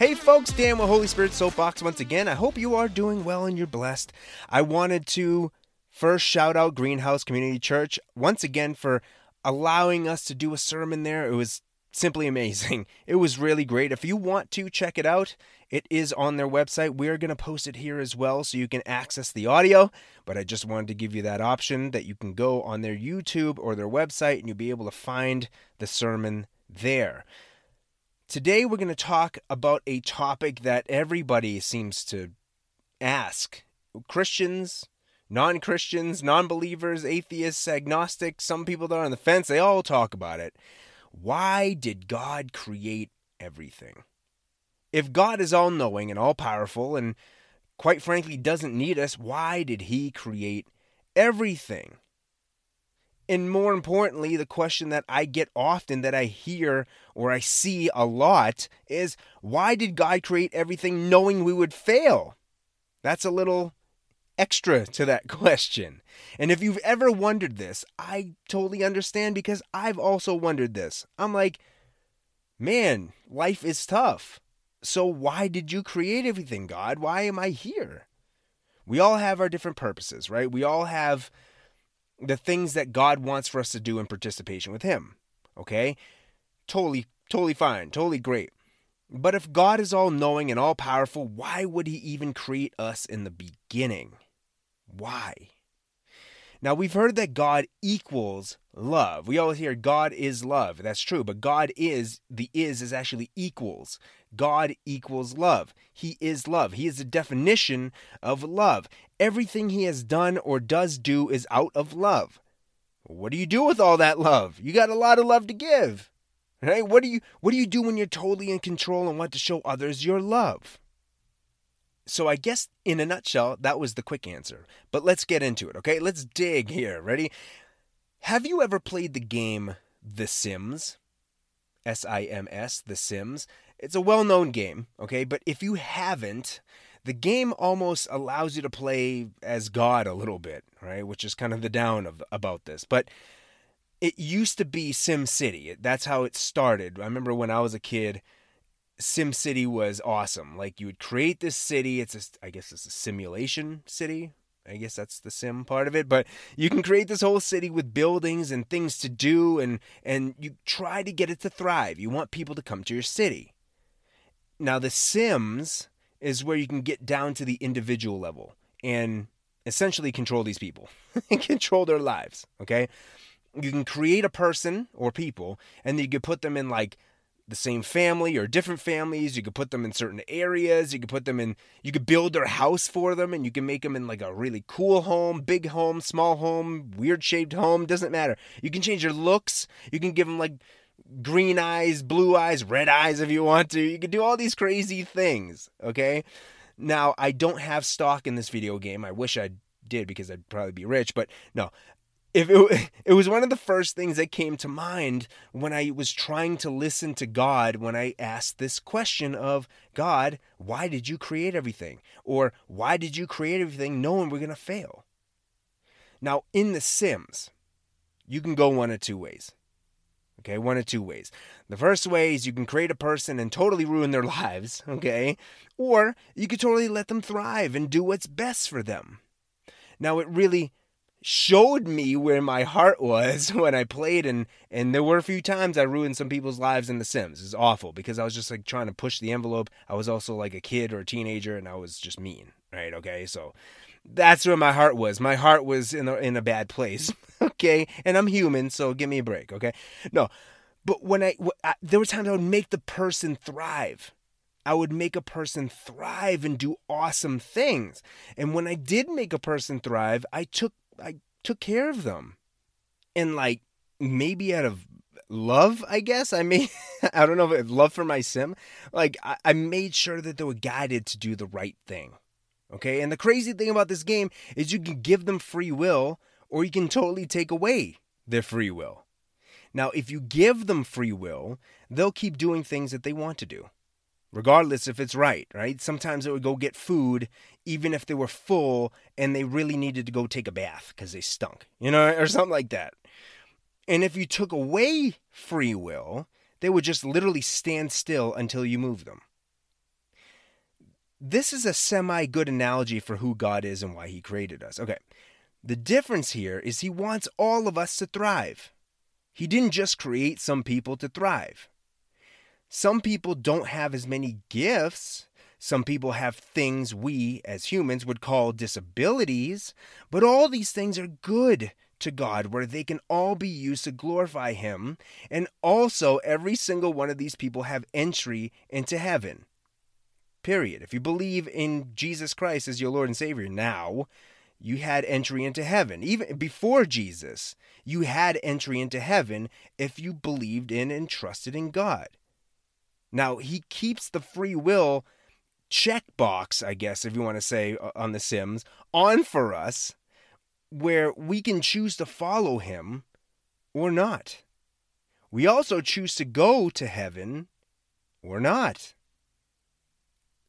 Hey folks, Dan with Holy Spirit Soapbox once again. I hope you are doing well and you're blessed. I wanted to first shout out Greenhouse Community Church once again for allowing us to do a sermon there. It was simply amazing. It was really great. If you want to check it out, it is on their website. We're going to post it here as well so you can access the audio. But I just wanted to give you that option that you can go on their YouTube or their website and you'll be able to find the sermon there. Today, we're going to talk about a topic that everybody seems to ask Christians, non Christians, non believers, atheists, agnostics, some people that are on the fence, they all talk about it. Why did God create everything? If God is all knowing and all powerful and quite frankly doesn't need us, why did he create everything? And more importantly, the question that I get often that I hear or I see a lot is why did God create everything knowing we would fail? That's a little extra to that question. And if you've ever wondered this, I totally understand because I've also wondered this. I'm like, man, life is tough. So why did you create everything, God? Why am I here? We all have our different purposes, right? We all have the things that God wants for us to do in participation with Him. Okay? Totally, totally fine, totally great. But if God is all knowing and all powerful, why would He even create us in the beginning? Why? Now, we've heard that God equals love. We always hear God is love. That's true, but God is, the is is actually equals. God equals love. He is love. He is the definition of love. Everything he has done or does do is out of love. What do you do with all that love? You got a lot of love to give. Right? What do you what do you do when you're totally in control and want to show others your love? So I guess in a nutshell, that was the quick answer. But let's get into it, okay? Let's dig here. Ready? Have you ever played the game The Sims? S I M S, The Sims. It's a well known game, okay? But if you haven't, the game almost allows you to play as God a little bit, right? Which is kind of the down of about this. But it used to be Sim City. That's how it started. I remember when I was a kid, Sim City was awesome. Like you would create this city. It's a, I guess it's a simulation city. I guess that's the sim part of it, but you can create this whole city with buildings and things to do and and you try to get it to thrive. You want people to come to your city. Now, The Sims is where you can get down to the individual level and essentially control these people and control their lives. Okay. You can create a person or people, and you can put them in like the same family or different families. You could put them in certain areas. You could put them in, you could build their house for them and you can make them in like a really cool home, big home, small home, weird shaped home. Doesn't matter. You can change their looks. You can give them like green eyes, blue eyes, red eyes if you want to. You can do all these crazy things, okay? Now, I don't have stock in this video game. I wish I did because I'd probably be rich, but no. If it, it was one of the first things that came to mind when I was trying to listen to God when I asked this question of God, why did you create everything? Or why did you create everything knowing we're going to fail? Now, in The Sims, you can go one of two ways. Okay, one of two ways. The first way is you can create a person and totally ruin their lives, okay? Or you could totally let them thrive and do what's best for them. Now, it really showed me where my heart was when I played and and there were a few times I ruined some people's lives in the Sims. It's awful because I was just like trying to push the envelope. I was also like a kid or a teenager and I was just mean, right? Okay? So that's where my heart was. My heart was in a, in a bad place. okay, and I'm human, so give me a break. Okay, no, but when I, I there were times I would make the person thrive. I would make a person thrive and do awesome things. And when I did make a person thrive, I took I took care of them. And like maybe out of love, I guess. I made I don't know if love for my sim. Like I, I made sure that they were guided to do the right thing. Okay? And the crazy thing about this game is you can give them free will or you can totally take away their free will. Now, if you give them free will, they'll keep doing things that they want to do, regardless if it's right, right? Sometimes they would go get food even if they were full and they really needed to go take a bath because they stunk, you know, or something like that. And if you took away free will, they would just literally stand still until you move them. This is a semi good analogy for who God is and why he created us. Okay. The difference here is he wants all of us to thrive. He didn't just create some people to thrive. Some people don't have as many gifts. Some people have things we, as humans, would call disabilities. But all these things are good to God, where they can all be used to glorify Him. And also, every single one of these people have entry into heaven. Period. If you believe in Jesus Christ as your Lord and Savior now, you had entry into heaven. Even before Jesus, you had entry into heaven if you believed in and trusted in God. Now, He keeps the free will checkbox, I guess, if you want to say, on The Sims, on for us, where we can choose to follow Him or not. We also choose to go to heaven or not.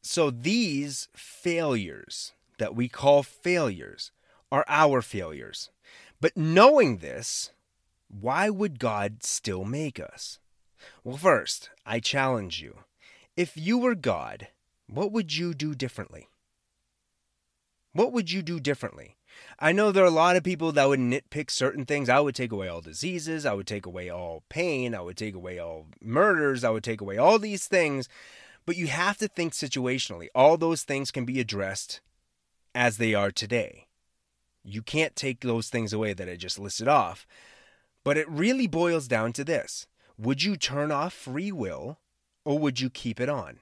So these failures that we call failures are our failures. But knowing this, why would God still make us? Well, first, I challenge you. If you were God, what would you do differently? What would you do differently? I know there are a lot of people that would nitpick certain things. I would take away all diseases. I would take away all pain. I would take away all murders. I would take away all these things but you have to think situationally. All those things can be addressed as they are today. You can't take those things away that I just listed off. But it really boils down to this Would you turn off free will or would you keep it on?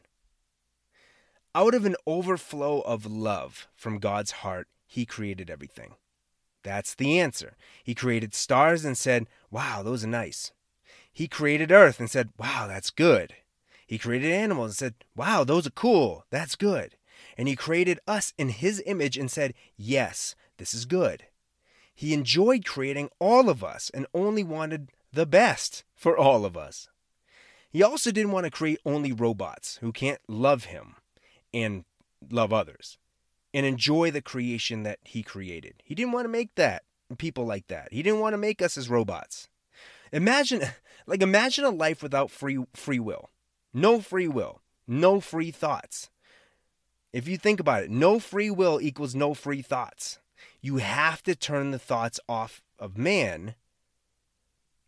Out of an overflow of love from God's heart, He created everything. That's the answer. He created stars and said, Wow, those are nice. He created earth and said, Wow, that's good. He created animals and said, Wow, those are cool. That's good. And he created us in his image and said, Yes, this is good. He enjoyed creating all of us and only wanted the best for all of us. He also didn't want to create only robots who can't love him and love others and enjoy the creation that he created. He didn't want to make that people like that. He didn't want to make us as robots. Imagine like imagine a life without free free will. No free will, no free thoughts. If you think about it, no free will equals no free thoughts. You have to turn the thoughts off of man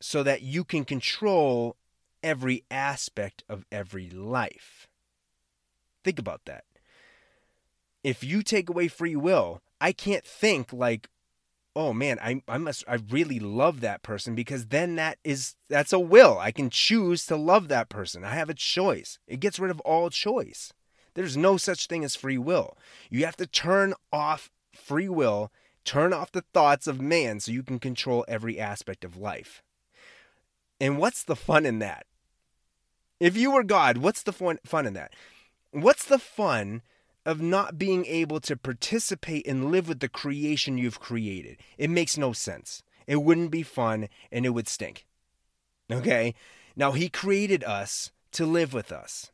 so that you can control every aspect of every life. Think about that. If you take away free will, I can't think like, oh man, I I must I really love that person because then that is that's a will. I can choose to love that person. I have a choice. It gets rid of all choice. There's no such thing as free will. You have to turn off free will, turn off the thoughts of man so you can control every aspect of life. And what's the fun in that? If you were God, what's the fun, fun in that? What's the fun of not being able to participate and live with the creation you've created. It makes no sense. It wouldn't be fun and it would stink. Okay? Now, He created us to live with us.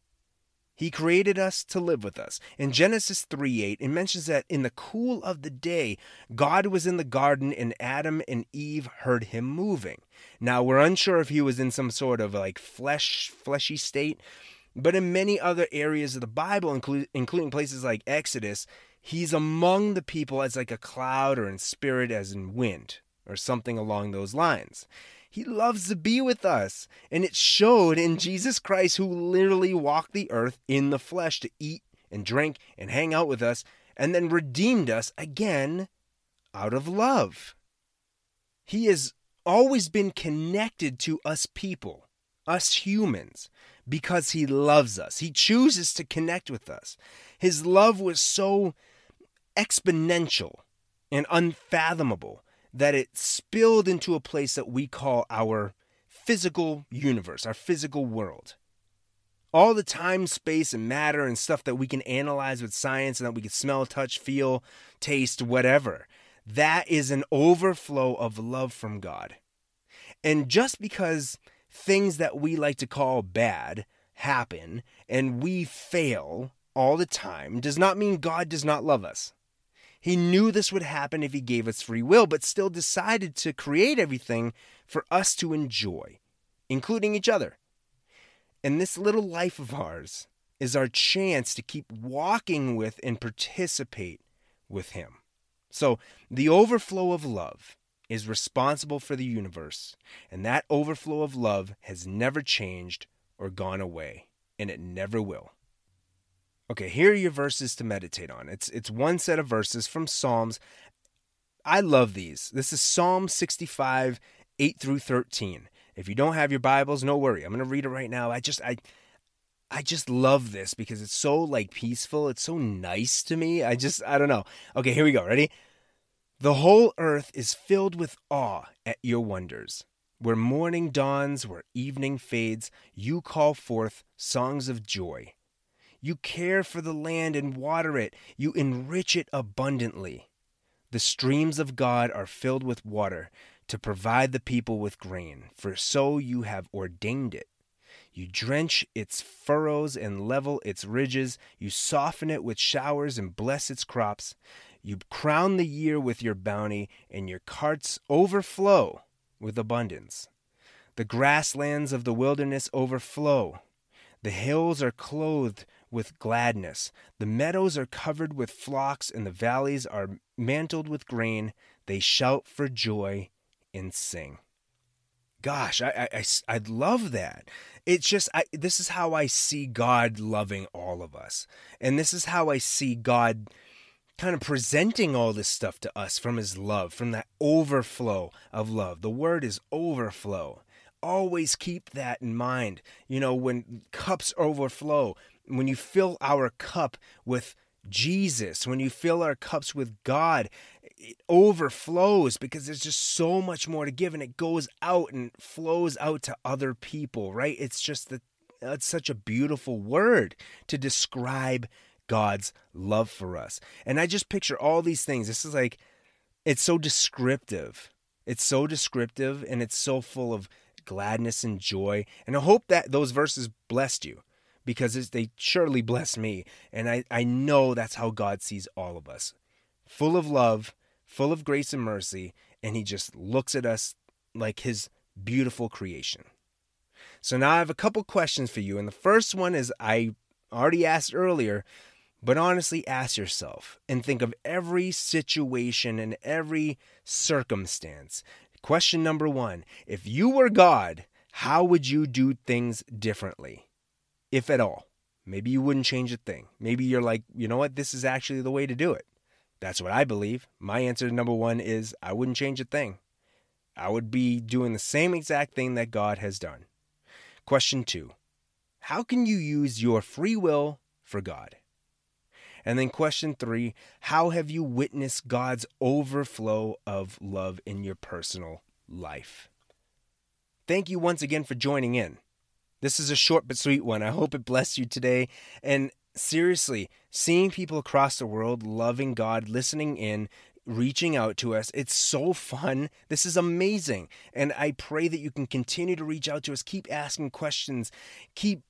He created us to live with us. In Genesis 3 8, it mentions that in the cool of the day, God was in the garden and Adam and Eve heard him moving. Now, we're unsure if he was in some sort of like flesh, fleshy state, but in many other areas of the Bible, including places like Exodus, he's among the people as like a cloud or in spirit as in wind or something along those lines. He loves to be with us. And it showed in Jesus Christ, who literally walked the earth in the flesh to eat and drink and hang out with us, and then redeemed us again out of love. He has always been connected to us people, us humans because he loves us. He chooses to connect with us. His love was so exponential and unfathomable that it spilled into a place that we call our physical universe, our physical world. All the time, space, and matter and stuff that we can analyze with science and that we can smell, touch, feel, taste, whatever. That is an overflow of love from God. And just because things that we like to call bad happen and we fail all the time does not mean God does not love us. He knew this would happen if He gave us free will, but still decided to create everything for us to enjoy, including each other. And this little life of ours is our chance to keep walking with and participate with Him. So, the overflow of love is responsible for the universe, and that overflow of love has never changed or gone away, and it never will. Okay, here are your verses to meditate on. It's it's one set of verses from Psalms. I love these. This is Psalm 65, 8 through 13. If you don't have your Bibles, no worry. I'm to read it right now. I just I I just love this because it's so like peaceful. It's so nice to me. I just I don't know. Okay, here we go. Ready? The whole earth is filled with awe at your wonders. Where morning dawns, where evening fades, you call forth songs of joy. You care for the land and water it, you enrich it abundantly. The streams of God are filled with water to provide the people with grain, for so you have ordained it. You drench its furrows and level its ridges. You soften it with showers and bless its crops. You crown the year with your bounty, and your carts overflow with abundance. The grasslands of the wilderness overflow. The hills are clothed with gladness. The meadows are covered with flocks, and the valleys are mantled with grain. They shout for joy and sing gosh, I, I, I, I love that. It's just, I, this is how I see God loving all of us. And this is how I see God kind of presenting all this stuff to us from his love, from that overflow of love. The word is overflow. Always keep that in mind. You know, when cups overflow, when you fill our cup with Jesus, when you fill our cups with God, it overflows because there's just so much more to give and it goes out and flows out to other people, right? It's just that it's such a beautiful word to describe God's love for us. And I just picture all these things. This is like, it's so descriptive. It's so descriptive and it's so full of gladness and joy. And I hope that those verses blessed you because they surely bless me. And I, I know that's how God sees all of us full of love full of grace and mercy, and he just looks at us like his beautiful creation. So now I have a couple questions for you. And the first one is I already asked earlier, but honestly ask yourself and think of every situation and every circumstance. Question number one If you were God, how would you do things differently? If at all. Maybe you wouldn't change a thing. Maybe you're like, you know what, this is actually the way to do it. That's what I believe. My answer to number one is I wouldn't change a thing. I would be doing the same exact thing that God has done. Question two How can you use your free will for God? And then question three How have you witnessed God's overflow of love in your personal life? Thank you once again for joining in. This is a short but sweet one. I hope it blessed you today. And seriously, seeing people across the world loving God, listening in, reaching out to us. It's so fun. This is amazing. And I pray that you can continue to reach out to us, keep asking questions, keep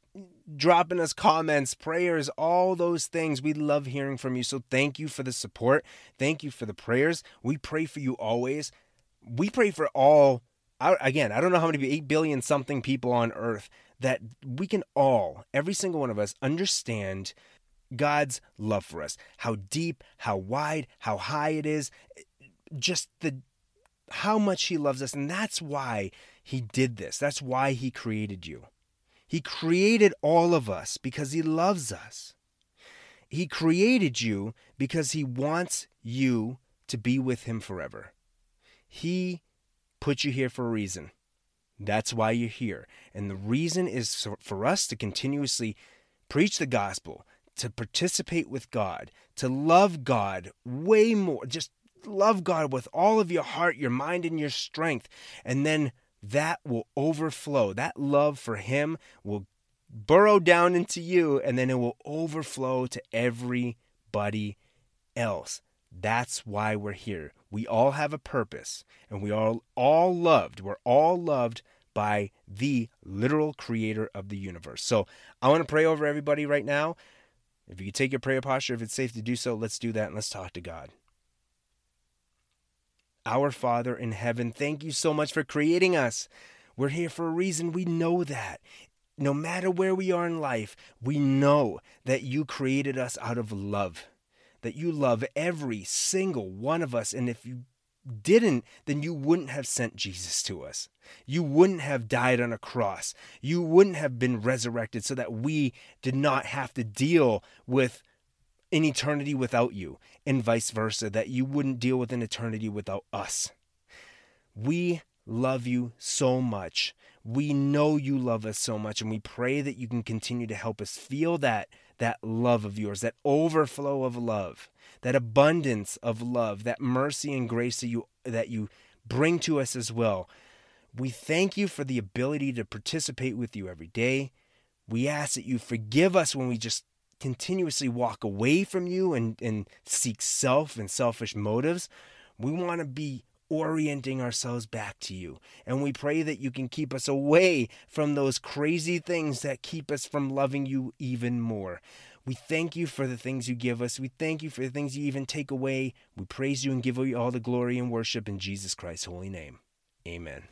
dropping us comments, prayers, all those things. We love hearing from you. So thank you for the support. Thank you for the prayers. We pray for you always. We pray for all again, I don't know how many 8 billion something people on earth that we can all, every single one of us, understand God's love for us. How deep, how wide, how high it is. Just the how much he loves us and that's why he did this. That's why he created you. He created all of us because he loves us. He created you because he wants you to be with him forever. He put you here for a reason. That's why you're here. And the reason is for us to continuously preach the gospel, to participate with God, to love God way more, just love God with all of your heart, your mind, and your strength. And then that will overflow. That love for Him will burrow down into you, and then it will overflow to everybody else. That's why we're here. We all have a purpose, and we are all loved. We're all loved by the literal creator of the universe. So I want to pray over everybody right now. If you could take your prayer posture, if it's safe to do so, let's do that and let's talk to God. Our Father in heaven, thank you so much for creating us. We're here for a reason. We know that. no matter where we are in life, we know that you created us out of love, that you love every single one of us. And if you didn't, then you wouldn't have sent Jesus to us. You wouldn't have died on a cross. You wouldn't have been resurrected so that we did not have to deal with an eternity without you, and vice versa, that you wouldn't deal with an eternity without us. We love you so much. We know you love us so much, and we pray that you can continue to help us feel that that love of yours, that overflow of love, that abundance of love, that mercy and grace that you that you bring to us as well. We thank you for the ability to participate with you every day. We ask that you forgive us when we just continuously walk away from you and, and seek self and selfish motives. We want to be orienting ourselves back to you. And we pray that you can keep us away from those crazy things that keep us from loving you even more. We thank you for the things you give us. We thank you for the things you even take away. We praise you and give you all the glory and worship in Jesus Christ's holy name. Amen.